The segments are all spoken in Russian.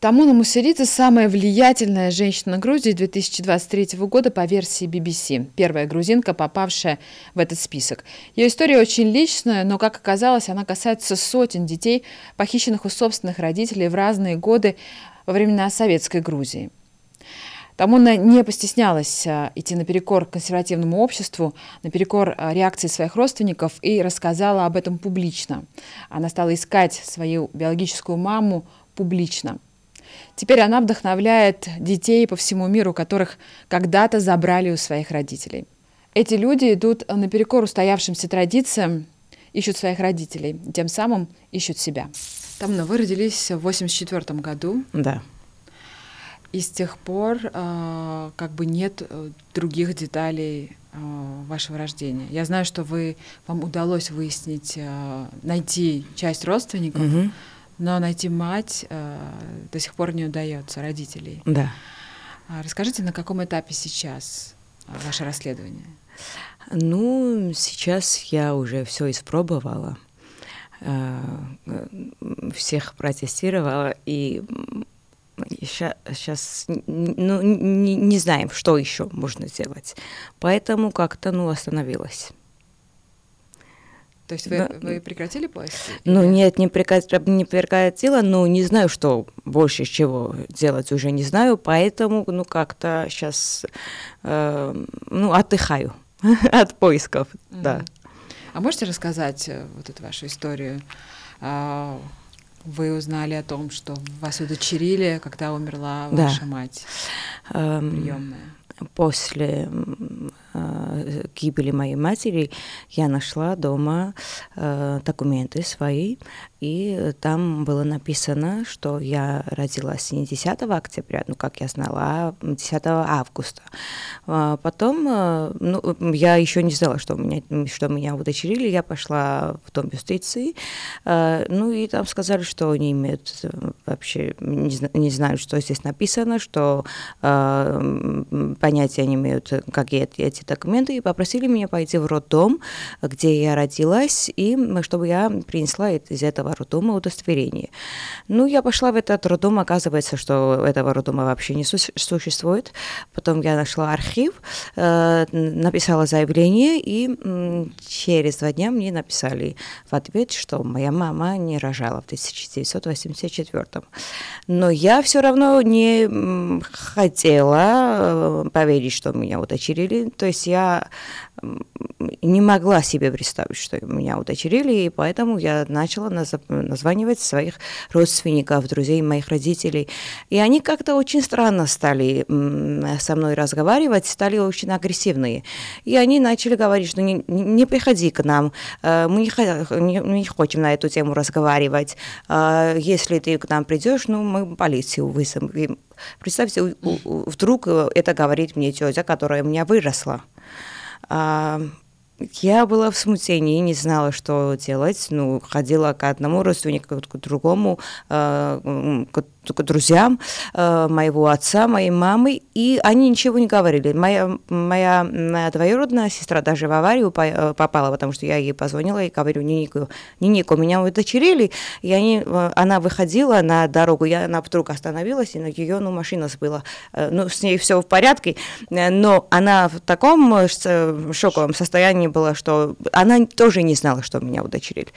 Тамуна Мусеридзе – самая влиятельная женщина Грузии 2023 года по версии BBC. Первая грузинка, попавшая в этот список. Ее история очень личная, но, как оказалось, она касается сотен детей, похищенных у собственных родителей в разные годы во времена Советской Грузии. Тамуна не постеснялась а, идти наперекор консервативному обществу, наперекор а, реакции своих родственников и рассказала об этом публично. Она стала искать свою биологическую маму публично – Теперь она вдохновляет детей по всему миру, которых когда-то забрали у своих родителей. Эти люди идут наперекор устоявшимся традициям, ищут своих родителей, тем самым ищут себя. Тамна, вы родились в 84 году. Да. И с тех пор э, как бы нет э, других деталей э, вашего рождения. Я знаю, что вы вам удалось выяснить, э, найти часть родственников. Угу но найти мать э, до сих пор не удается, родителей. Да. А расскажите, на каком этапе сейчас э, ваше расследование? Ну, сейчас я уже все испробовала, э, всех протестировала, и сейчас ну, не, не знаем, что еще можно сделать. Поэтому как-то ну, остановилась. То есть вы, но, вы прекратили пластик? Ну нет, не, прекратила, не прекратила, но не знаю, что больше чего делать уже не знаю, поэтому ну как-то сейчас э, ну отдыхаю от поисков, mm-hmm. да. А можете рассказать э, вот эту вашу историю? А, вы узнали о том, что вас удочерили, когда умерла ваша да. мать эм, приемная после э, гибели моей матери я нашла дома э, документы свои, и там было написано, что я родилась не 10 октября, ну, как я знала, а 10 августа. А потом, э, ну, я еще не знала, что, меня, что меня удочерили, я пошла в Дом юстиции, э, ну, и там сказали, что они имеют э, вообще, не, не знают, что здесь написано, что понятия не имеют, какие эти документы, и попросили меня пойти в роддом, где я родилась, и чтобы я принесла из этого этого роддома удостоверение. Ну, я пошла в этот роддом, оказывается, что этого роддома вообще не существует. Потом я нашла архив, э, написала заявление, и через два дня мне написали в ответ, что моя мама не рожала в 1984. Но я все равно не хотела э, поверить, что меня удочерили. То есть я не могла себе представить, что меня удочерили, и поэтому я начала названивать своих родственников, друзей моих родителей. И они как-то очень странно стали со мной разговаривать, стали очень агрессивные. И они начали говорить, что не, не приходи к нам, э, мы не, не, не хотим на эту тему разговаривать. Э, если ты к нам придешь, ну, мы полицию вызовем. Представьте, вдруг это говорит мне тетя, которая меня выросла. Я была в смятении, не знала, что делать. Ну, ходила к одному родственнику, к другому, э, к к друзьям э, моего отца, моей мамы, и они ничего не говорили. Моя, моя двоюродная сестра даже в аварию э, попала, потому что я ей позвонила и говорю, Нинику, Нинику, меня удочерили, и они, э, она выходила на дорогу, я, она вдруг остановилась, и на ее ну, машина сбыла. Ну, с ней все в порядке, но она в таком шоковом состоянии была, что она тоже не знала, что меня удочерили.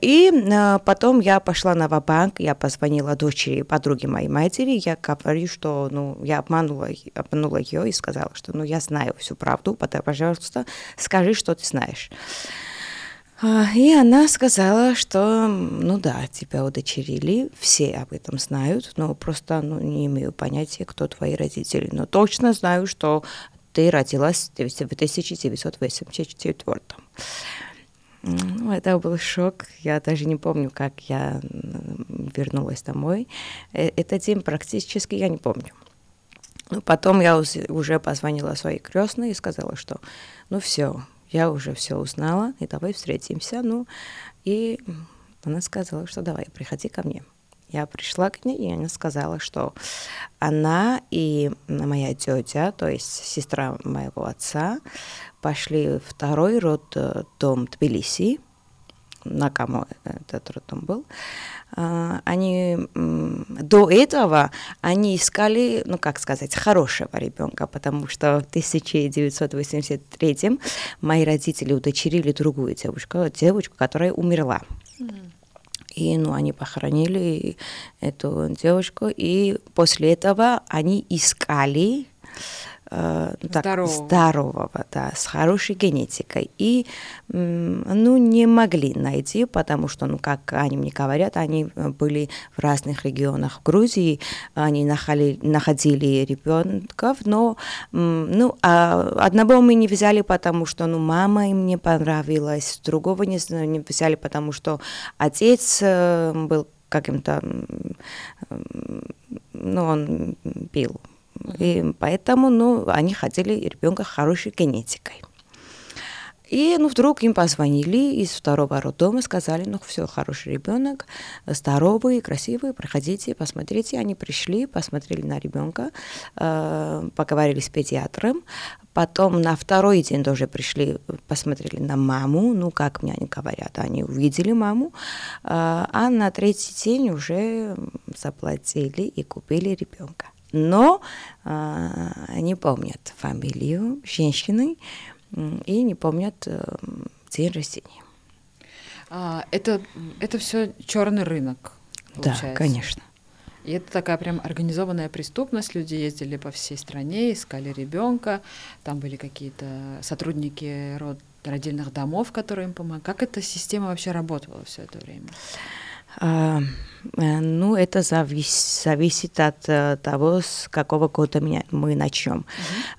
И э, потом я пошла на Вабанк, я позвонила дочери, подруге моей матери, я говорю, что ну, я обманула, обманула ее и сказала, что ну, я знаю всю правду, пожалуйста, скажи, что ты знаешь. А, и она сказала, что, ну да, тебя удочерили, все об этом знают, но просто ну, не имею понятия, кто твои родители. Но точно знаю, что ты родилась в 1984. Ну, это был шок. Я даже не помню, как я вернулась домой. Э, этот день практически я не помню. Но потом я уже позвонила своей крестной и сказала, что ну все, я уже все узнала, и давай встретимся. Ну, и она сказала, что давай, приходи ко мне. Я пришла к ней, и она сказала, что она и моя тетя, то есть сестра моего отца, пошли второй род э, дом Тбилиси, на кому этот роддом был, а, они до этого они искали, ну как сказать, хорошего ребенка, потому что в 1983 мои родители удочерили другую девушку, девочку, которая умерла. И ну, они похоронили эту девушку, и после этого они искали э, ну, так, здорового. здорового, да, с хорошей генетикой. И, ну, не могли найти, потому что, ну, как они мне говорят, они э, были в разных регионах Грузии, они находили, находили ребенков, но, ну, а одного мы не взяли, потому что, ну, мама им не понравилась, другого не, не взяли, потому что отец э, был каким-то, ну, он пил и поэтому, ну, они хотели ребенка хорошей генетикой. И ну, вдруг им позвонили из второго роддома, сказали, ну все, хороший ребенок, здоровый, красивый, проходите, посмотрите. Они пришли, посмотрели на ребенка, э, поговорили с педиатром. Потом на второй день тоже пришли, посмотрели на маму, ну как мне они говорят, они увидели маму, э, а на третий день уже заплатили и купили ребенка но э, не помнят фамилию женщины и не помнят э, день рождения. А, это, это все черный рынок. Получается. Да, конечно. И это такая прям организованная преступность. Люди ездили по всей стране, искали ребенка. Там были какие-то сотрудники род, родильных домов, которые им помогали. Как эта система вообще работала все это время? А, э, ну, это завис, зависит от э, того, с какого года мы начнем.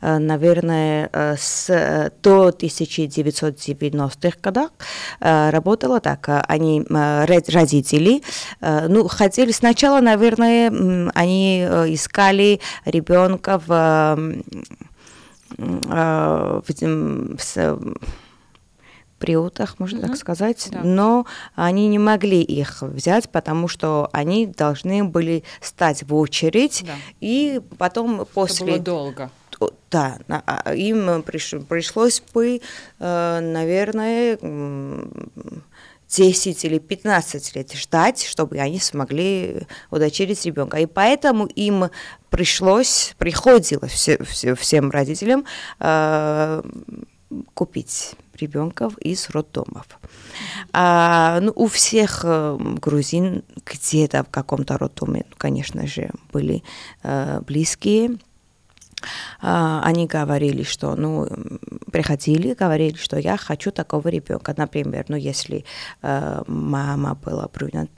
Uh-huh. Наверное, с до 1990-х годах работало так. Они, родители, ну, хотели сначала, наверное, они искали ребенка в, в, в приютах, можно угу. так сказать, да. но они не могли их взять, потому что они должны были стать в очередь, да. и потом после... Это было долго. Да, а, им пришлось бы, э, наверное, 10 или 15 лет ждать, чтобы они смогли удочерить ребенка. И поэтому им пришлось, приходилось все, все, всем родителям э, купить ребенков из роддомов. А, ну, у всех э, грузин где-то в каком-то роддоме, конечно же, были э, близкие они говорили, что, ну, приходили, говорили, что я хочу такого ребенка. Например, ну, если э, мама была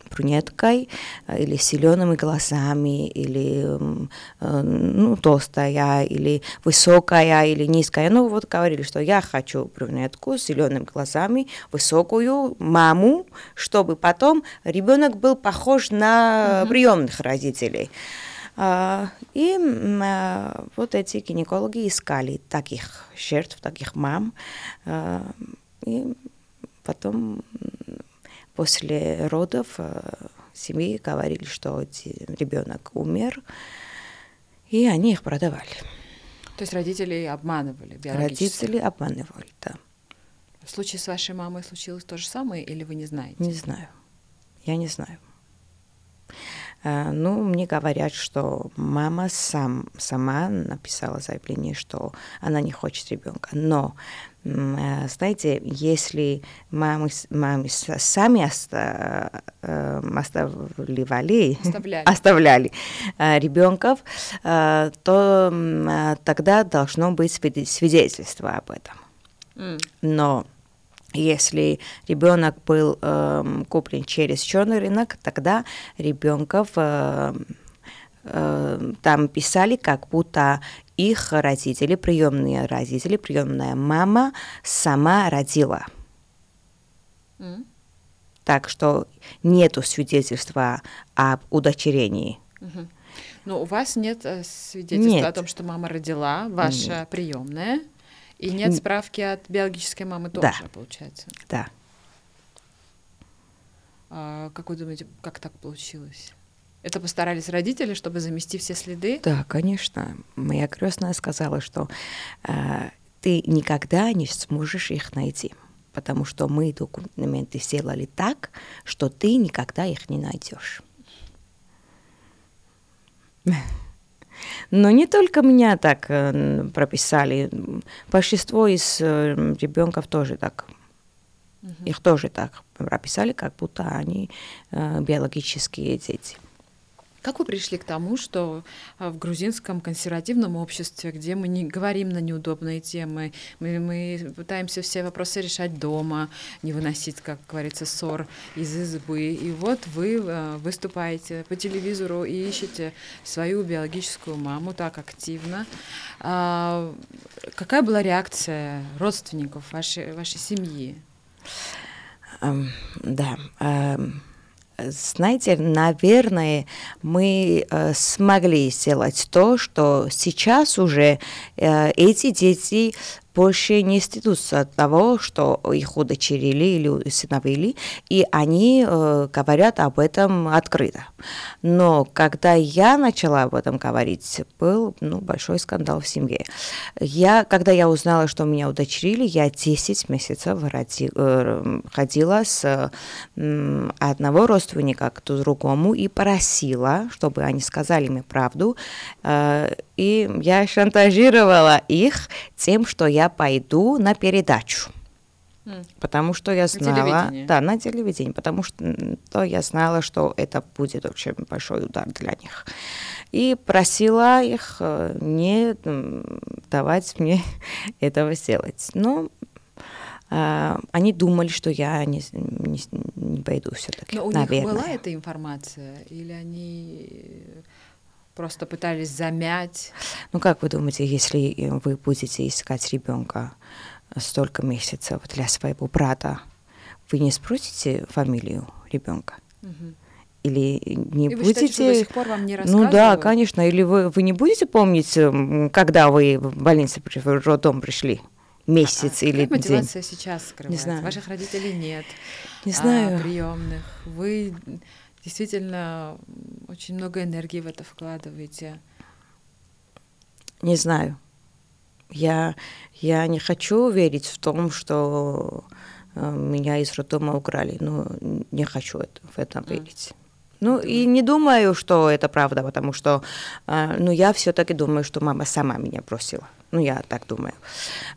брюнеткой э, или с зелеными глазами, или э, ну, толстая, или высокая, или низкая, ну, вот говорили, что я хочу брюнетку с зелеными глазами, высокую маму, чтобы потом ребенок был похож на mm-hmm. приемных родителей. А, и а, вот эти гинекологи искали таких жертв, таких мам. А, и потом после родов семьи говорили, что ребенок умер, и они их продавали. То есть родители обманывали Родители обманывали, да. В случае с вашей мамой случилось то же самое, или вы не знаете? Не знаю. Я не знаю. Э, ну, мне говорят, что мама сам, сама написала заявление, что она не хочет ребенка. Но, э, знаете, если мамы, мамы сами оста, э, оставляли, оставляли, оставляли ребенков, то тогда должно быть свидетельство об этом. Mm. Но если ребенок был э, куплен через черный рынок, тогда ребенков э, э, там писали, как будто их родители, приемные родители, приемная мама сама родила. Mm. Так что нету свидетельства об удочерении. Mm-hmm. Но у вас нет э, свидетельства нет. о том, что мама родила, ваша нет. приемная. И нет справки от биологической мамы тоже, да. получается? Да. А как вы думаете, как так получилось? Это постарались родители, чтобы замести все следы? Да, конечно. Моя крестная сказала, что э, ты никогда не сможешь их найти. потому что мы документы сделали так, что ты никогда их не найдешь. Но не только меня так э, прописали, большинство из э, ребенков тоже так. Угу. Их тоже так прописали, как будто они э, биологические дети. Как вы пришли к тому, что а, в грузинском консервативном обществе, где мы не говорим на неудобные темы, мы, мы пытаемся все вопросы решать дома, не выносить, как говорится, ссор из избы, и вот вы а, выступаете по телевизору и ищете свою биологическую маму так активно. А, какая была реакция родственников вашей, вашей семьи? Um, да. Um знаете, наверное, мы э, смогли сделать то, что сейчас уже э, эти дети больше не стыдутся от того, что их удочерили или усыновили, и они э, говорят об этом открыто. Но когда я начала об этом говорить, был ну, большой скандал в семье. Я, когда я узнала, что меня удочерили, я 10 месяцев роди, э, ходила с э, одного родственника к другому и просила, чтобы они сказали мне правду. Э, и я шантажировала их тем, что я пойду на передачу. Потому что я знала, на да, на телевидении, потому что то я знала, что это будет очень большой удар для них. И просила их э, не давать мне этого сделать. Но э, они думали, что я не, не, не пойду все-таки. Но у наверное. них была эта информация, или они просто пытались замять? Ну как вы думаете, если вы будете искать ребенка? столько месяцев для своего брата, вы не спросите фамилию ребенка? Угу. Или не и будете... Считаете, что до сих пор вам не ну да, конечно. Или вы, вы не будете помнить, когда вы в больницу, в роддом пришли? Месяц а, или день? мотивация сейчас скрывается? Не знаю. Ваших родителей нет. Не знаю. А, приемных. Вы действительно очень много энергии в это вкладываете. Не знаю. Я, я не хочу верить в том, что э, меня из роддома украли. Ну, не хочу это, в это верить. Ну, и не думаю, что это правда, потому что, э, ну, я все-таки думаю, что мама сама меня бросила. Ну, я так думаю.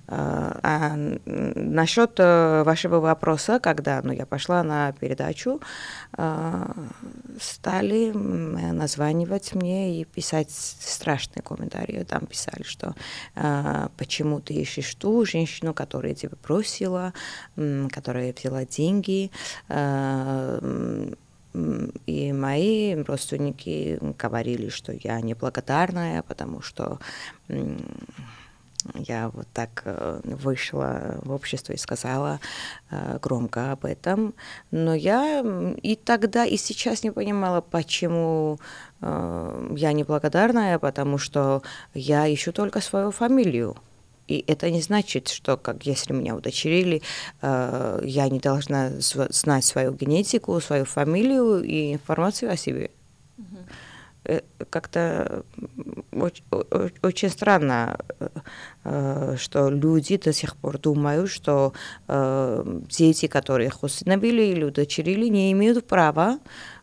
А, а насчет э, вашего вопроса, когда ну, я пошла на передачу, а, стали названивать мне и писать страшные комментарии. Там писали, что а, почему ты ищешь ту женщину, которая тебя бросила, которая взяла деньги, и мои родственники говорили, что я неблагодарная, потому что я вот так э, вышла в общество и сказала э, громко об этом. Но я и тогда, и сейчас не понимала, почему э, я неблагодарная, потому что я ищу только свою фамилию. И это не значит, что как если меня удочерили, я не должна знать свою генетику, свою фамилию и информацию о себе. Mm-hmm. Э, как-то очень, очень странно, э, что люди до сих пор думают, что э, дети, которых усыновили или удочерили, не имеют права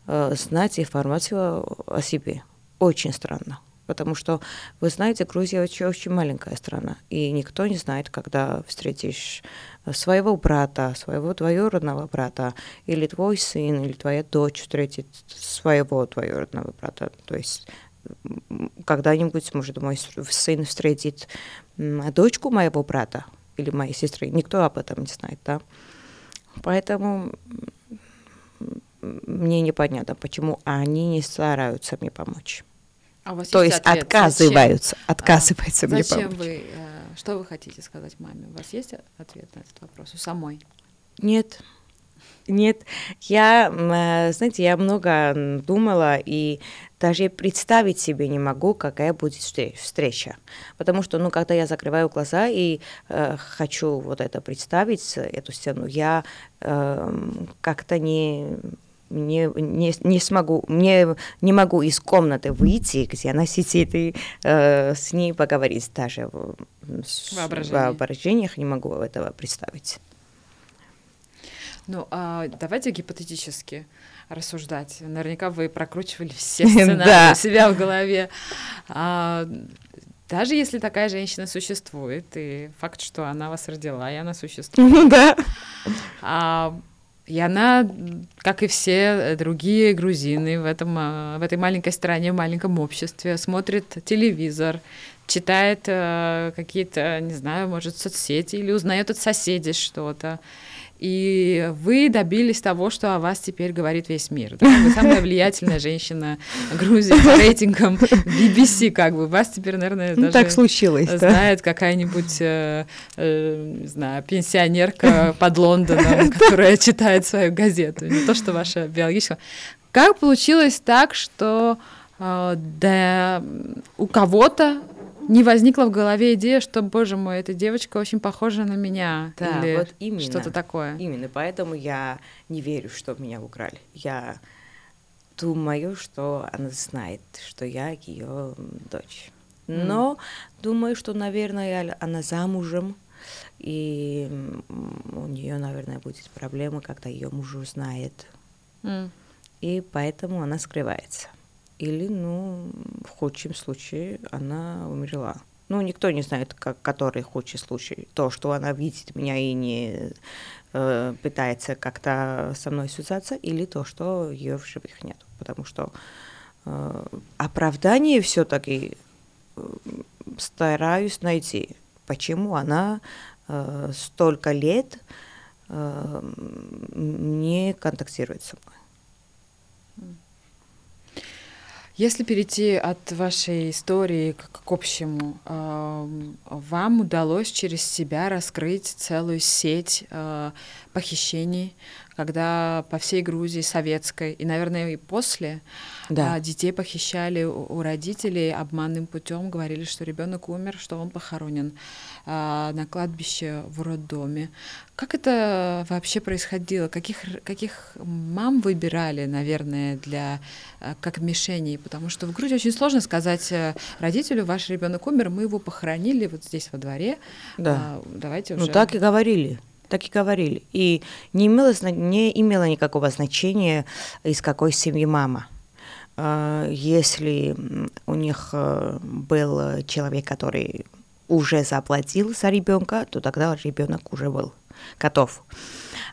знать информацию о себе. Очень странно. Потому что, вы знаете, Грузия очень, очень маленькая страна, и никто не знает, когда встретишь своего брата, своего двоюродного брата, или твой сын, или твоя дочь встретит своего двоюродного брата. То есть когда-нибудь, может, мой сын встретит дочку моего брата или моей сестры. Никто об этом не знает, да. Поэтому мне непонятно, почему они не стараются мне помочь. А у вас То есть, есть ответ? отказываются, зачем? отказываются а, мне зачем помочь. вы, э, что вы хотите сказать маме? У вас есть ответ на этот вопрос у самой? Нет, нет. Я, э, знаете, я много думала и даже представить себе не могу, какая будет встреча. Потому что, ну, когда я закрываю глаза и э, хочу вот это представить, эту сцену, я э, как-то не не, не, не смогу, не, не могу из комнаты выйти, где она сидит, и э, с ней поговорить даже в воображениях не могу этого представить. Ну, а давайте гипотетически рассуждать. Наверняка вы прокручивали все сценарии у себя в голове. А, даже если такая женщина существует, и факт, что она вас родила, и она существует. Ну да. И она, как и все другие грузины в, этом, а, в этой маленькой стране, в маленьком обществе, смотрит телевизор, читает э, какие-то, не знаю, может, соцсети или узнает от соседей что-то. И вы добились того, что о вас теперь говорит весь мир. Да? Вы самая влиятельная женщина Грузии по рейтингам BBC, как бы. Вас теперь, наверное, ну, даже так случилось, знает да? какая-нибудь, э, э, не знаю, пенсионерка под Лондоном, которая читает свою газету, не то, что ваша биологическая. Как получилось так, что э, да, у кого-то не возникла в голове идея, что, боже мой, эта девочка очень похожа на меня. Да, или вот именно. Что-то такое. Именно, поэтому я не верю, что меня украли. Я думаю, что она знает, что я ее дочь. Но mm. думаю, что, наверное, она замужем, и у нее, наверное, будет проблема, когда ее муж узнает. Mm. И поэтому она скрывается или, ну, в худшем случае она умерла. Ну, никто не знает, как, который худший случай. То, что она видит меня и не э, пытается как-то со мной связаться, или то, что ее в живых нет. Потому что э, оправдание все-таки э, стараюсь найти, почему она э, столько лет э, не контактирует со мной. Если перейти от вашей истории к, к общему, э, вам удалось через себя раскрыть целую сеть э, похищений, когда по всей Грузии советской и, наверное, и после да. детей похищали у родителей обманным путем, говорили, что ребенок умер, что он похоронен на кладбище в роддоме. Как это вообще происходило? Каких, каких мам выбирали, наверное, для как мишеней? Потому что в Грузии очень сложно сказать э, родителю, ваш ребенок умер, мы его похоронили вот здесь во дворе. Да. Давайте ну, уже. Ну так и говорили так и говорили. И не имело, не имело никакого значения, из какой семьи мама. А, если у них э, был человек, который уже заплатил за ребенка, то тогда ребенок уже был готов.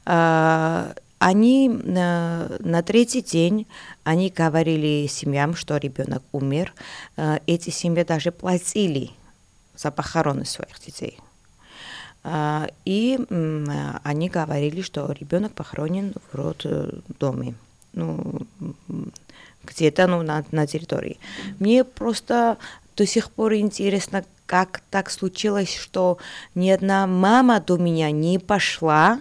А, они на, на третий день они говорили семьям, что ребенок умер. А, эти семьи даже платили за похороны своих детей. А, и они говорили, что ребенок похоронен в роддоме, ну, где-то ну, на, на территории. Мне просто до сих пор интересно, как так случилось, что ни одна мама до меня не пошла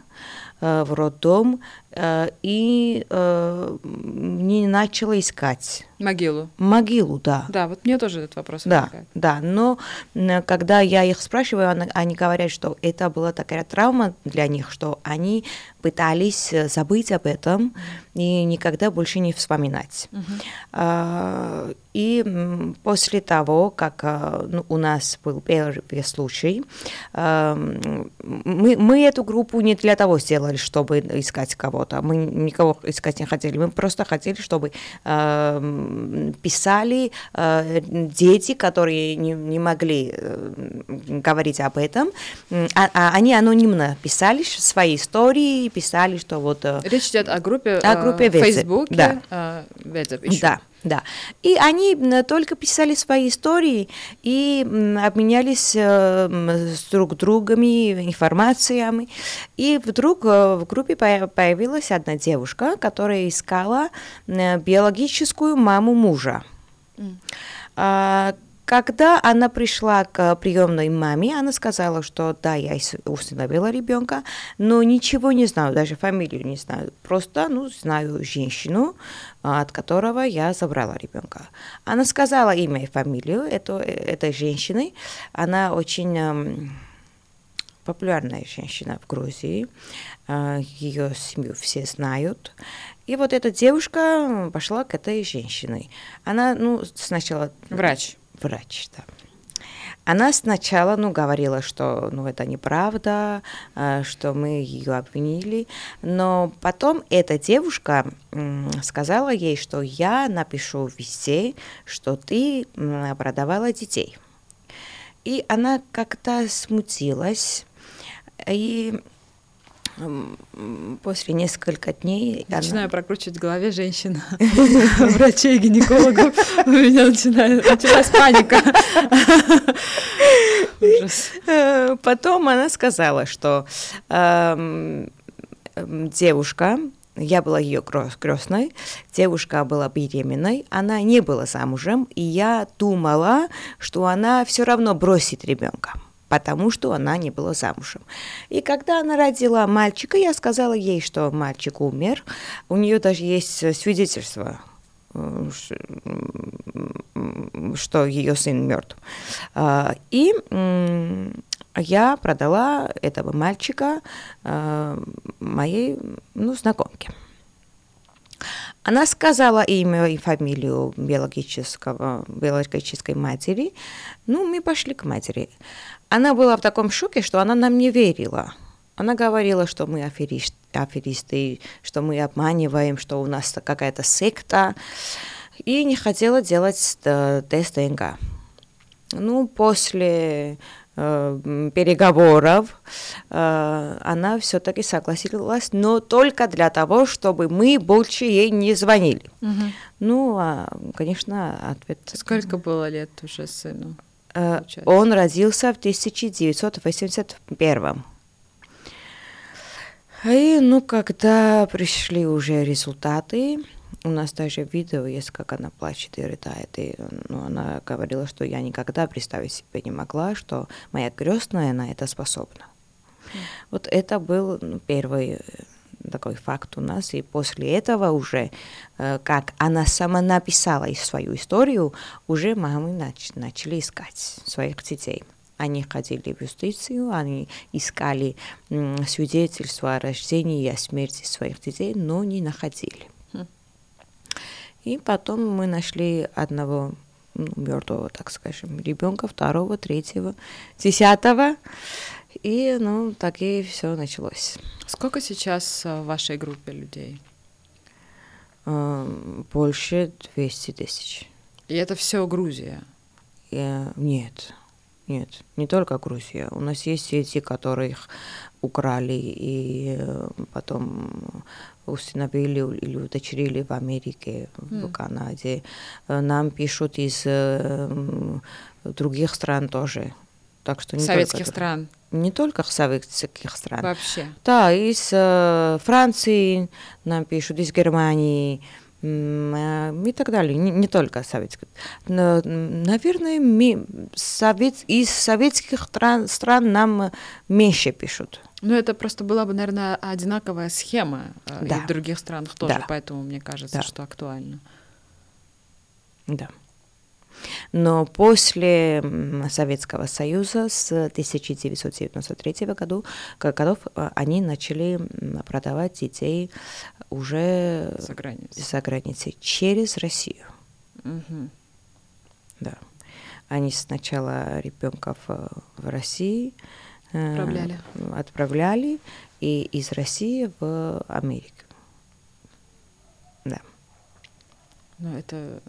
э, в роддом и э, не начала искать. Могилу. Могилу, да. Да, вот мне тоже этот вопрос да, возникает. Да, но когда я их спрашиваю, они, говорят, что это была такая травма для них, что они пытались э, забыть об этом и никогда больше не вспоминать. А, и после того, как ну, у нас был первый случай, мы, мы эту группу не для того сделали, чтобы искать кого-то. Мы никого искать не хотели. Мы просто хотели, чтобы писали э, дети, которые не, не могли э, говорить об этом, а, а они анонимно писали свои истории, писали, что вот... Э, Речь идет о группе, о группе э, в Фейсбуке, да. Э, Везеп еще. Да. Да. И они только писали свои истории и обменялись э, с друг другами информациями. И вдруг э, в группе появилась одна девушка, которая искала э, биологическую маму мужа. Mm. Когда она пришла к приемной маме, она сказала, что да, я установила ребенка, но ничего не знаю, даже фамилию не знаю. Просто, ну, знаю женщину, от которого я забрала ребенка. Она сказала имя и фамилию это, этой женщины. Она очень эм, популярная женщина в Грузии. Э, ее семью все знают. И вот эта девушка пошла к этой женщине. Она, ну, сначала... Врач врач, да. Она сначала, ну, говорила, что, ну, это неправда, э, что мы ее обвинили, но потом эта девушка сказала ей, что я напишу везде, что ты продавала детей. И она как-то смутилась, и после нескольких дней... Начинаю она... прокручивать в голове женщин, врачей, гинекологов. У меня началась паника. Э, потом она сказала, что эм, девушка, я была ее крестной, девушка была беременной, она не была замужем, и я думала, что она все равно бросит ребенка потому что она не была замужем. И когда она родила мальчика, я сказала ей, что мальчик умер. У нее даже есть свидетельство э, что ее сын мертв. А, и я продала этого мальчика э, моей ну, знакомке. Она сказала имя и фамилию биологического, биологической матери. Ну, мы пошли к матери. Она была в таком шоке, что она нам не верила. Она говорила, что мы аферисты, аферисты, что мы обманываем, что у нас какая-то секта, и не хотела делать э, тест ДНК. Ну, после э, переговоров э, она все-таки согласилась, но только для того, чтобы мы больше ей не звонили. Угу. Ну, а, конечно, ответ... Сколько было лет уже сыну? Э, он родился в 1981. И, ну, когда пришли уже результаты, у нас даже видео есть, как она плачет и рыдает. И, ну, она говорила, что я никогда представить себе не могла, что моя крестная на это способна. Mm. Вот это был ну, первый такой факт у нас, и после этого уже, э, как она сама написала свою историю, уже мамы нач начали искать своих детей. Они ходили в юстицию, они искали свидетельства о рождении и о смерти своих детей, но не находили. Хм. И потом мы нашли одного ну, мертвого, так скажем, ребенка, второго, третьего, десятого. И, ну, так и все началось. Сколько сейчас э, в вашей группе людей? Э, больше 200 тысяч. И это все Грузия? Я... Нет, нет, не только Грузия. У нас есть сети, которых украли и э, потом установили или удочерили в Америке, mm. в Канаде. Нам пишут из других стран тоже. Так что не Советских только, стран не только советских стран. Вообще. Да, из э, Франции нам пишут, из Германии э, и так далее, не, не только советских. Но, наверное, ми, совет, из советских стран, стран нам меньше пишут. Ну, это просто была бы, наверное, одинаковая схема э, да. и в других странах тоже, да. поэтому мне кажется, да. что актуально. Да. Но после Советского Союза с 1993 году, годов э, они начали продавать детей уже за границей, за границей через Россию. Угу. Да. Они сначала ребенков э, в России э, отправляли. отправляли и из России в Америку. Да. Ну, это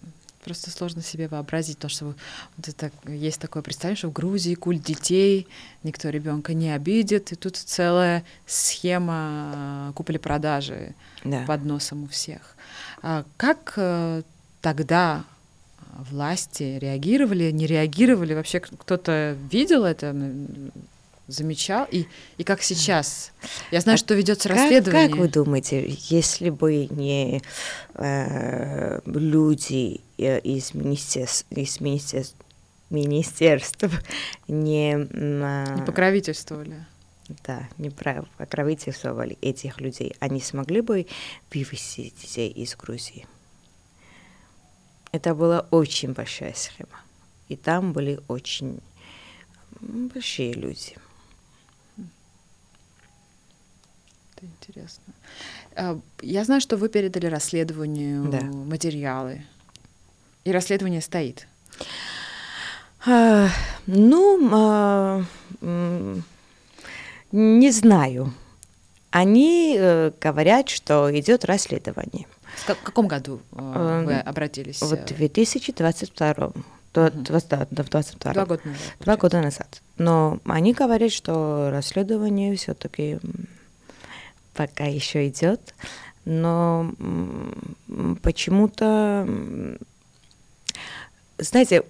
Просто сложно себе вообразить, то, что вот это, есть такое представление, что в Грузии культ детей, никто ребенка не обидит, и тут целая схема э, купли-продажи да. под носом у всех. А как э, тогда власти реагировали, не реагировали? Вообще кто-то видел это? Замечал и, и как сейчас? Я знаю, а что ведется расследование. Как, как вы думаете, если бы не э, люди э, из министерств, из министерств, министерств не, э, не покровительствовали? Да, не покровительствовали этих людей, они смогли бы вывести детей из Грузии? Это была очень большая схема. И там были очень большие люди. Это интересно. А, я знаю, что вы передали расследованию да. материалы. И расследование стоит. А, ну, а, не знаю. Они э, говорят, что идет расследование. В каком году э, вы обратились? В 2022 до, угу. 20, до 22 Два года назад. Два года назад. Но они говорят, что расследование все-таки пока еще идет, но почему-то знаете,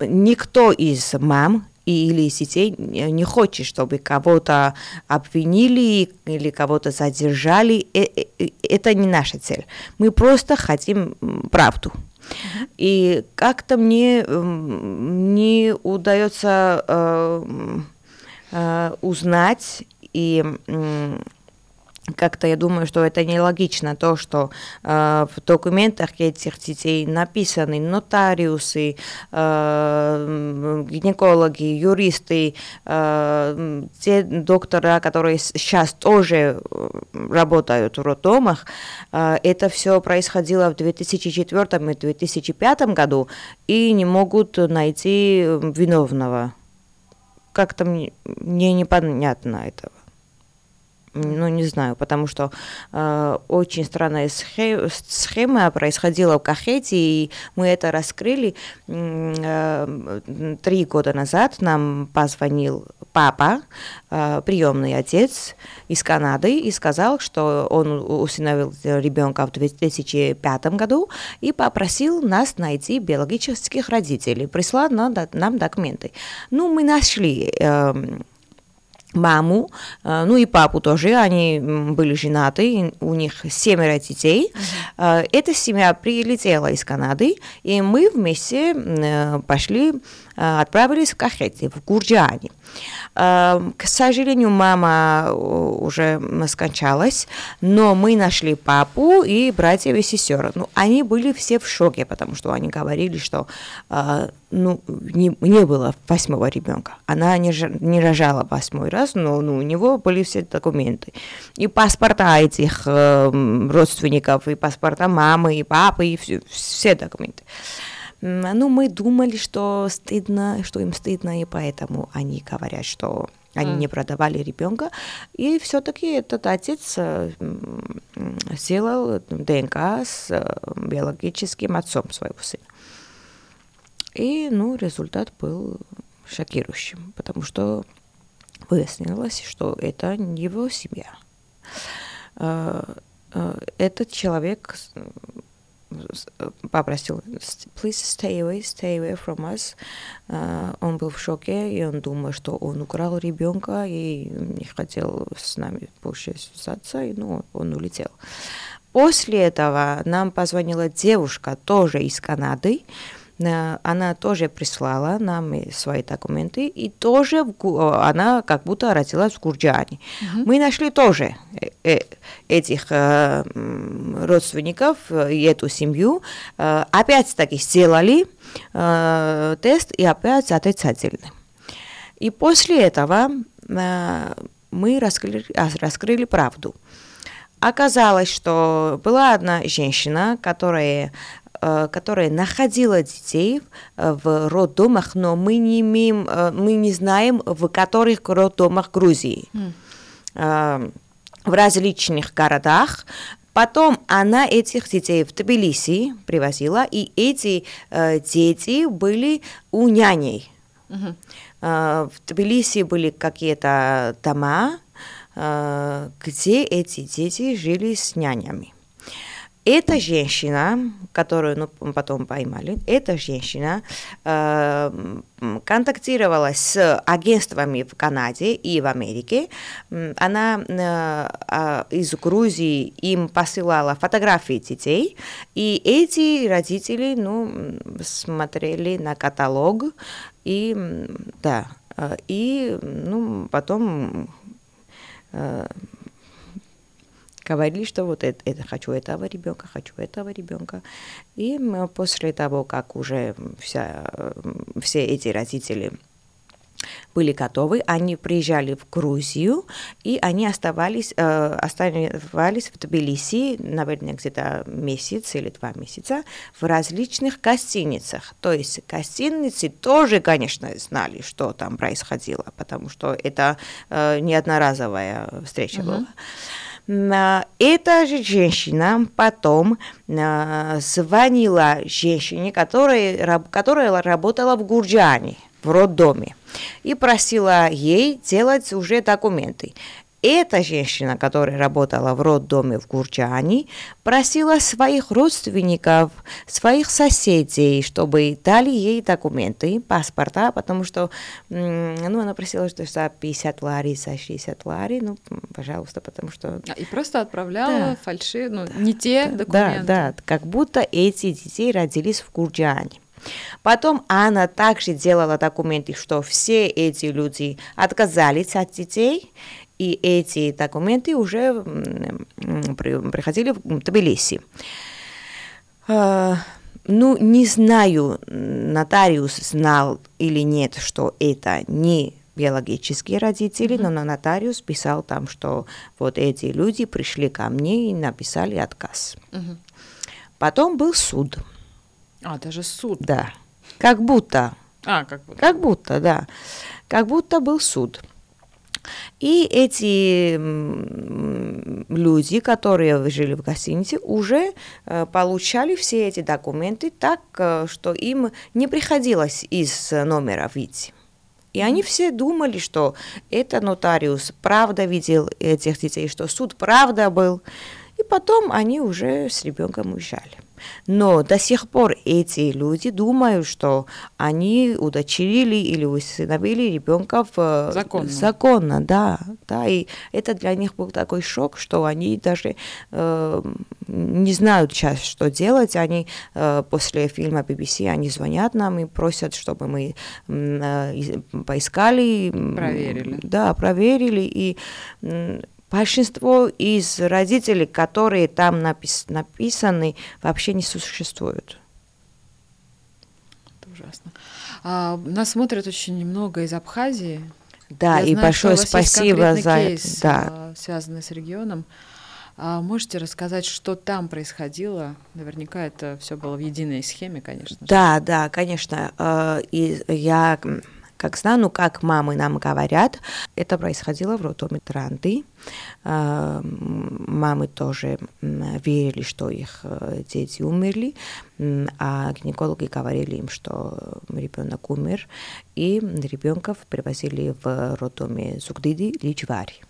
никто из мам или сетей не хочет, чтобы кого-то обвинили или кого-то задержали. Э, э, это не наша цель. Мы просто хотим правду. И как-то мне не удается э, э, узнать и э, как-то я думаю, что это нелогично, то, что э, в документах этих детей написаны нотариусы, э, гинекологи, юристы, э, те доктора, которые сейчас тоже э, работают в роддомах, э, это все происходило в 2004 и 2005 году, и не могут найти виновного. Как-то мне, мне непонятно этого ну, не знаю, потому что э, очень странная схема, происходила в Кахете, и мы это раскрыли э, три года назад. Нам позвонил папа, э, приемный отец из Канады, и сказал, что он усыновил ребенка в 2005 году и попросил нас найти биологических родителей, прислал нам, нам документы. Ну, мы нашли э, маму, э, ну и папу тоже, они были женаты, у них семеро детей. Uh-huh. Эта семья прилетела из Канады, и мы вместе э, пошли, отправились в Кахете, в Гурджиане. К сожалению, мама уже скончалась, но мы нашли папу и братьев и сестер. Ну, они были все в шоке, потому что они говорили, что ну, не, не было восьмого ребенка. Она не, не рожала восьмой раз, но ну, у него были все документы. И паспорта этих э, родственников, и паспорта мамы, и папы, и все, все документы. Ну, мы думали, что стыдно, что им стыдно, и поэтому они говорят, что они mm. не продавали ребенка. И все-таки этот отец э, сделал ДНК с э, биологическим отцом своего сына. И, ну, результат был шокирующим, потому что выяснилось, что это не его семья. А, этот человек попросил please stay away, stay away from us. Uh, он был в шоке, и он думал, что он украл ребенка и не хотел с нами больше связаться, и ну, он улетел. После этого нам позвонила девушка, тоже из Канады, uh, она тоже прислала нам свои документы, и тоже она как будто родилась в Гурджане. Uh-huh. Мы нашли тоже э, э, этих э, родственников и эту семью. Опять-таки сделали тест, и опять отрицательный. И после этого мы раскрыли, раскрыли правду. Оказалось, что была одна женщина, которая Э, которая находила детей э, в роддомах, но мы не имеем, э, мы не знаем, в которых роддомах Грузии. Mm. В различных городах, Потом она этих детей в Тбилиси привозила, и эти э, дети были у няней. Uh-huh. Э, в Тбилиси были какие-то дома, э, где эти дети жили с нянями. Эта женщина, которую ну, потом поймали, эта женщина э, контактировала с агентствами в Канаде и в Америке. Она э, э, из Грузии им посылала фотографии детей, и эти родители ну, смотрели на каталог, и да, э, и ну, потом э, говорили, что вот это, это хочу этого ребенка, хочу этого ребенка. И после того, как уже вся, все эти родители были готовы, они приезжали в Грузию, и они оставались, э, оставались в Тбилиси, наверное, где-то месяц или два месяца, в различных гостиницах. То есть гостиницы тоже, конечно, знали, что там происходило, потому что это э, не одноразовая встреча uh-huh. была. Эта же женщина потом звонила женщине, которая, которая работала в Гурджане, в роддоме и просила ей делать уже документы. Эта женщина, которая работала в роддоме в Гурджане, просила своих родственников, своих соседей, чтобы дали ей документы, паспорта, потому что ну, она просила, что за 50 лари, за 60 лари, ну, пожалуйста, потому что... А, и просто отправляла да. фальши, ну, не те документы. Да, да, как будто эти детей родились в Гурджане. Потом она также делала документы, что все эти люди отказались от детей, и эти документы уже приходили в Тбилиси. А, ну, не знаю, нотариус знал или нет, что это не биологические родители, mm-hmm. но нотариус писал там, что вот эти люди пришли ко мне и написали отказ. Mm-hmm. Потом был суд. А, даже суд. Да. Как будто. А, как будто. Как будто, да. Как будто был суд. И эти люди, которые жили в гостинице, уже э, получали все эти документы так, э, что им не приходилось из номера выйти. И они все думали, что это нотариус правда видел этих детей, что суд правда был. И потом они уже с ребенком уезжали. Но до сих пор эти люди думают, что они удочерили или усыновили ребенка в... законно. законно, да, да, и это для них был такой шок, что они даже э, не знают сейчас, что делать. Они э, после фильма BBC они звонят нам и просят, чтобы мы э, поискали, проверили, да, проверили и большинство из родителей, которые там напис написаны, вообще не существуют. Это ужасно. А, нас смотрят очень много из Абхазии. Да, Я и знаю, большое спасибо за кейс, да. А, связанный с регионом. А можете рассказать, что там происходило? Наверняка это все было в единой схеме, конечно. Да, да, конечно. А, и я как знаю, ну, как мамы нам говорят, это происходило в роддоме Транды. А, мамы тоже верили, что их э, дети умерли, а гинекологи говорили им, что ребенок умер, и ребенков привозили в роддоме Зугдиди Личвари.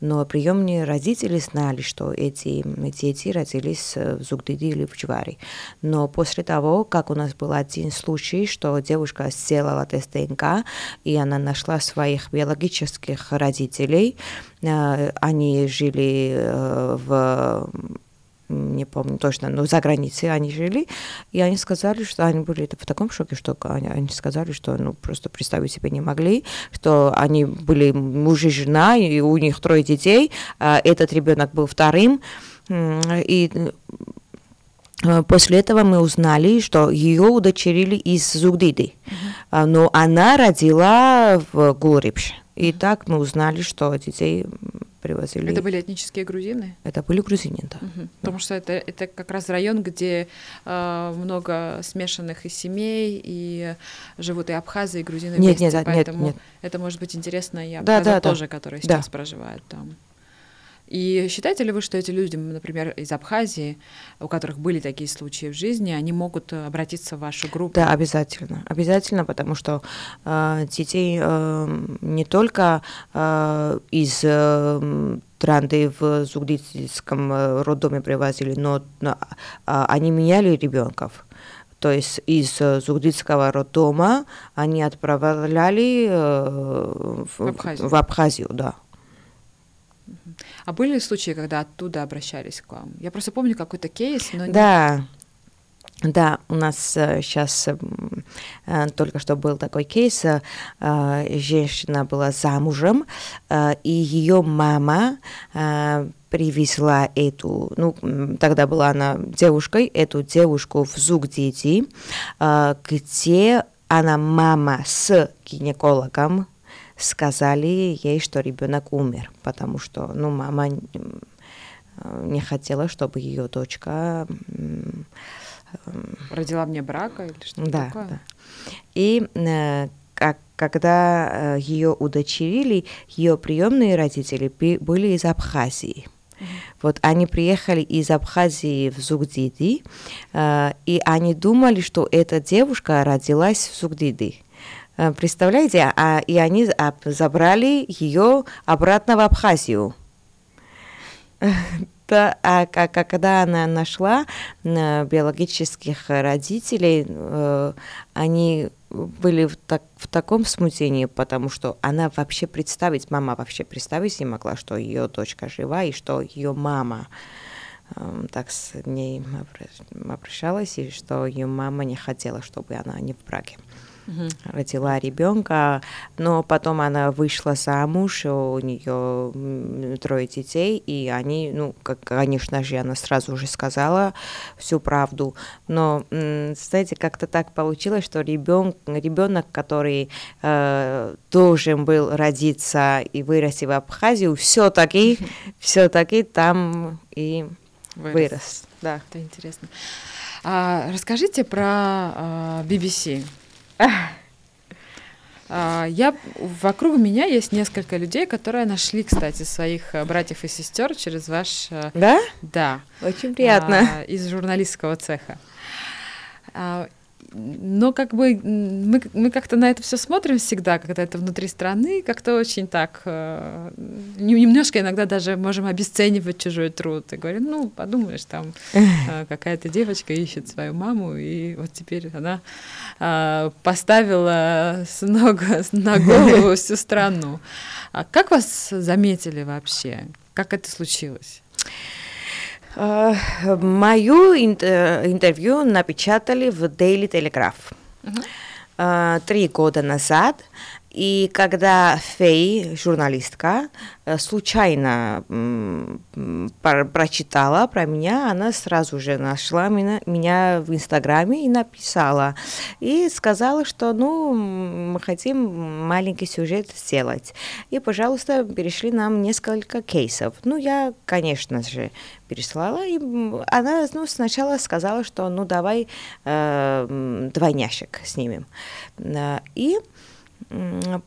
Но приемные родители знали, что эти дети родились в Зугдиди или в Чуваре. Но после того, как у нас был один случай, что девушка сделала тест ДНК, и она нашла своих биологических родителей, э, они жили э, в не помню точно, но за границей они жили, и они сказали, что они были в таком шоке, что они, они сказали, что ну просто представить себе не могли, что они были муж и жена, и у них трое детей, а этот ребенок был вторым, и э, После этого мы узнали, что ее удочерили из Зугдиды, mm-hmm. но она родила в Гурипше. И так мы узнали, что детей привозили. Это были этнические грузины? Это были грузины, да. Угу. Потому что это, это как раз район, где э, много смешанных и семей, и живут и абхазы, и грузины нет, вместе, нет, поэтому нет, нет. это может быть интересно и абхазам да, да, тоже, да. которые сейчас да. проживают там. И считаете ли вы, что эти люди, например, из Абхазии, у которых были такие случаи в жизни, они могут э, обратиться в вашу группу? Да, обязательно. Обязательно, потому что э, детей э, не только э, из э, Транды в Зугдитском э, роддоме привозили, но э, они меняли ребенков. То есть из э, Зугдитского роддома они отправляли э, в, в Абхазию. В Абхазию, да. А были случаи, когда оттуда обращались к вам? Я просто помню какой-то кейс, но... Да, да, у нас сейчас э, э, только что был такой кейс. Э, женщина была замужем, и ее мама привезла эту, ну, тогда была она девушкой, эту девушку в Зугдиди, где она мама с гинекологом, сказали ей, что ребенок умер, потому что, ну, мама не хотела, чтобы ее дочка родила мне брака или что-то да, такое. Да. И э, как, когда э, ее удочерили, ее приемные родители были из Абхазии. Вот они приехали из Абхазии в Зугдиди, э, и они думали, что эта девушка родилась в Зугдиди. Э, представляете? А, и они забрали ее обратно в Абхазию. Да, а, а когда она нашла э, биологических родителей, э, они были в, так, в таком смутении, потому что она вообще представить, мама вообще представить не могла, что ее дочка жива и что ее мама э, так с ней обращалась, и что ее мама не хотела, чтобы она не в браке угу. родила ребенка, но потом она вышла замуж, у нее трое детей, и они, ну, как, конечно же, она сразу же сказала всю правду, но, знаете, как-то так получилось, что ребенок, ребенок, который э, должен был родиться и вырасти в Абхазию, все-таки, все-таки там и вырос. вырос. Да. Это интересно. А, расскажите про а, BBC. А, я вокруг меня есть несколько людей, которые нашли, кстати, своих э, братьев и сестер через ваш. Э, да? Да. Очень приятно. А, из журналистского цеха. Но как бы мы, мы как-то на это все смотрим всегда, когда это внутри страны, как-то очень так, э, немножко иногда даже можем обесценивать чужой труд и говорим, ну, подумаешь, там э, какая-то девочка ищет свою маму, и вот теперь она э, поставила с ног на голову всю страну. А как вас заметили вообще? Как это случилось? Uh, мою интервью напечатали в Daily Telegraph uh, три года назад. И когда Фей, журналистка, э, случайно прочитала про меня, она сразу же нашла меня, меня в Инстаграме и написала. И сказала, что ну, мы хотим маленький сюжет сделать. И, пожалуйста, перешли нам несколько кейсов. Ну, я, конечно же, переслала, и она ну, сначала сказала, что ну давай э, двойняшек снимем. Э, и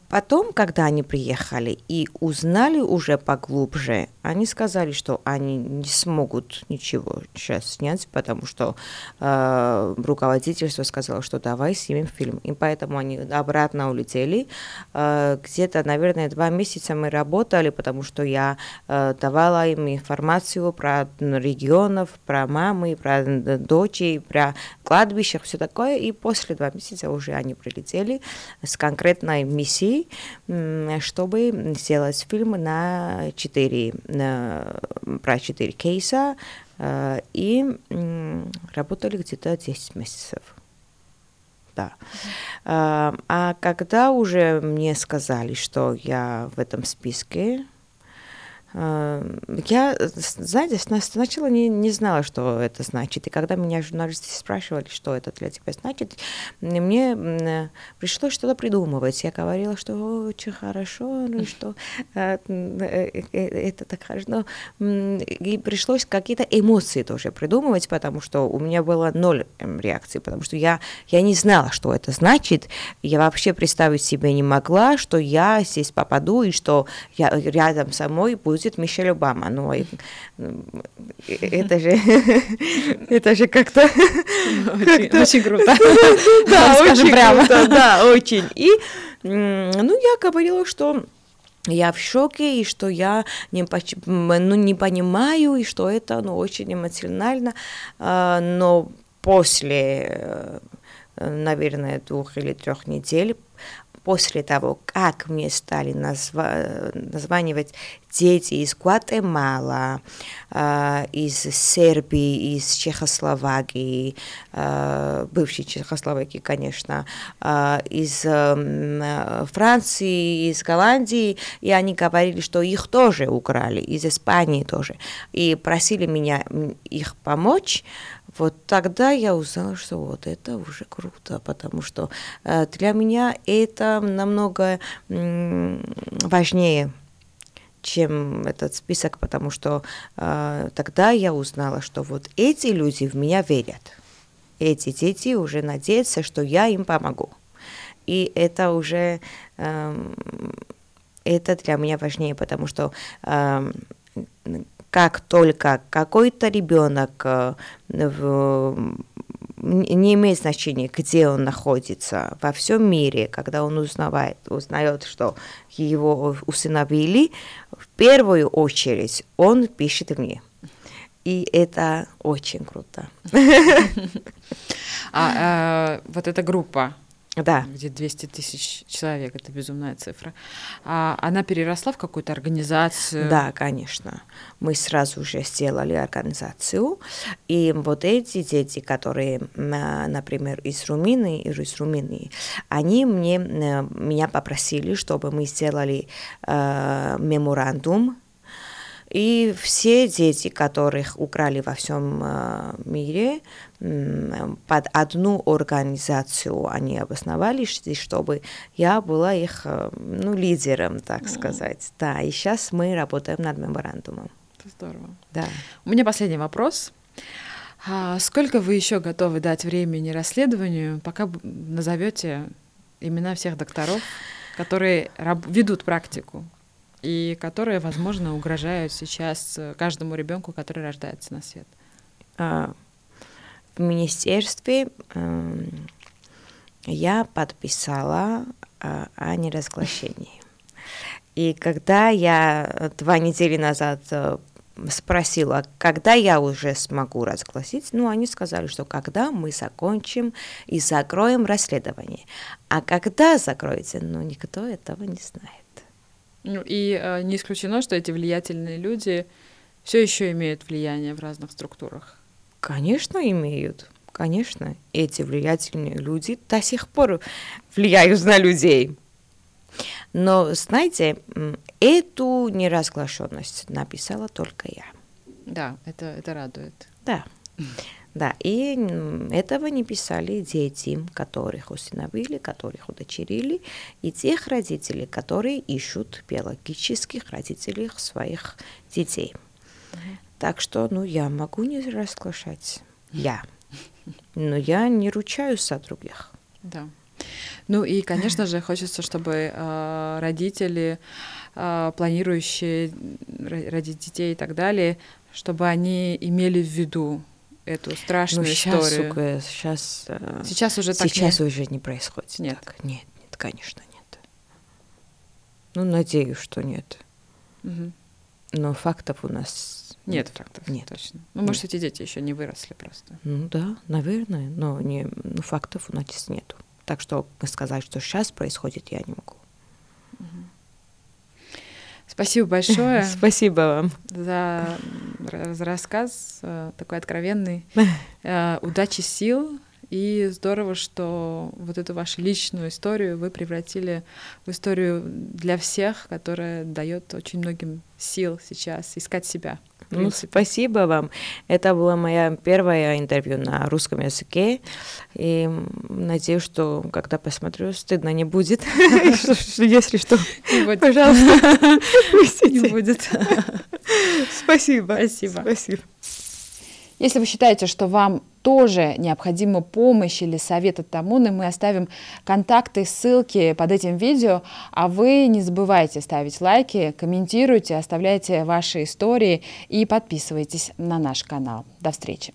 Потом, когда они приехали и узнали уже поглубже, они сказали, что они не смогут ничего сейчас снять, потому что э, руководительство сказало, что давай снимем фильм. И поэтому они обратно улетели. Э, где-то, наверное, два месяца мы работали, потому что я э, давала им информацию про регионов, про мамы, про дочей, про кладбища, все такое. И после два месяца уже они прилетели с конкретно конкретной миссией, чтобы сделать фильм на четыре, про четыре кейса, э, и работали где-то 10 месяцев. Да. А, а когда уже мне сказали, что я в этом списке, я, знаете, сначала не, не знала, что это значит. И когда меня журналисты спрашивали, что это для тебя значит, мне пришлось что-то придумывать. Я говорила, что очень хорошо, ну что э, э, э, это так хорошо. И пришлось какие-то эмоции тоже придумывать, потому что у меня было ноль эм, реакции, потому что я, я не знала, что это значит. Я вообще представить себе не могла, что я здесь попаду, и что я, рядом со мной будет будет Мишель Обама. Ну, это же, это же как-то... Очень круто. Да, очень круто, да, очень. И, ну, я говорила, что я в шоке, и что я не, ну, не понимаю, и что это ну, очень эмоционально, а, но после, э, наверное, двух или трех недель после того, как мне стали назва названивать дети из Гватемала, э, из Сербии, из Чехословакии, э, бывшей Чехословакии, конечно, э, из э, Франции, из Голландии, и они говорили, что их тоже украли, из Испании тоже, и просили меня их помочь, Вот тогда я узнала, что вот это уже круто, потому что э, для меня это намного важнее, чем этот список, потому что э, тогда я узнала, что вот эти люди в меня верят. Эти дети уже надеются, что я им помогу. И это уже э, это для меня важнее, потому что э, как только какой-то ребенок э, не имеет значения, где он находится во всем мире, когда он узнавает, узнает, что его усыновили, в первую очередь он пишет мне. И это очень круто. А, а вот эта группа, да. где 200 тысяч человек, это безумная цифра. А она переросла в какую-то организацию? Да, конечно. Мы сразу же сделали организацию, и вот эти дети, которые, например, из Румынии, из Румынии, они мне, меня попросили, чтобы мы сделали э, меморандум и все дети, которых украли во всем э, мире, под одну организацию они обосновались, чтобы я была их э, ну, лидером, так сказать. Да, и сейчас мы работаем над меморандумом. Это здорово. Да. У меня последний вопрос. А сколько вы еще готовы дать времени расследованию, пока назовете имена всех докторов, которые ведут практику? и которые, возможно, угрожают сейчас каждому ребенку, который рождается на свет? А, в министерстве эм, я подписала а, о неразглашении. И когда я два недели назад э, спросила, когда я уже смогу разгласить, ну, они сказали, что когда мы закончим и закроем расследование. А когда закроете, ну, никто этого не знает. Ну и э, не исключено, что эти влиятельные люди все еще имеют влияние в разных структурах. Конечно, имеют. Конечно, эти влиятельные люди до сих пор влияют на людей. Но, знаете, эту неразглашенность написала только я. Да, это, это радует. Да. Да, и этого не писали дети, которых усыновили, которых удочерили, и тех родителей, которые ищут биологических родителей своих детей. Так что, ну, я могу не расглашать. Я. Но я не ручаюсь за других. Да. Ну и, конечно же, хочется, чтобы э, родители, э, планирующие родить детей и так далее, чтобы они имели в виду эту страшную ну, сейчас, историю. Сука, сейчас, сейчас уже так сейчас не... уже не происходит. Нет, так. нет, нет, конечно нет. Ну надеюсь, что нет. Угу. Но фактов у нас нет, фактов, нет, точно. Ну нет. может эти дети еще не выросли просто. Ну да, наверное, но не, ну фактов у нас нету. Так что сказать, что сейчас происходит, я не могу. Спасибо большое. Спасибо вам. За, за рассказ э, такой откровенный. Э, удачи, сил. И здорово, что вот эту вашу личную историю вы превратили в историю для всех, которая дает очень многим сил сейчас искать себя. Ну, спасибо вам. Это было мое первое интервью на русском языке. И надеюсь, что когда посмотрю, стыдно не будет. Если что, пожалуйста, не будет. Спасибо. Спасибо. Спасибо. Если вы считаете, что вам тоже необходима помощь или совет от Тамуны, мы оставим контакты, ссылки под этим видео, а вы не забывайте ставить лайки, комментируйте, оставляйте ваши истории и подписывайтесь на наш канал. До встречи!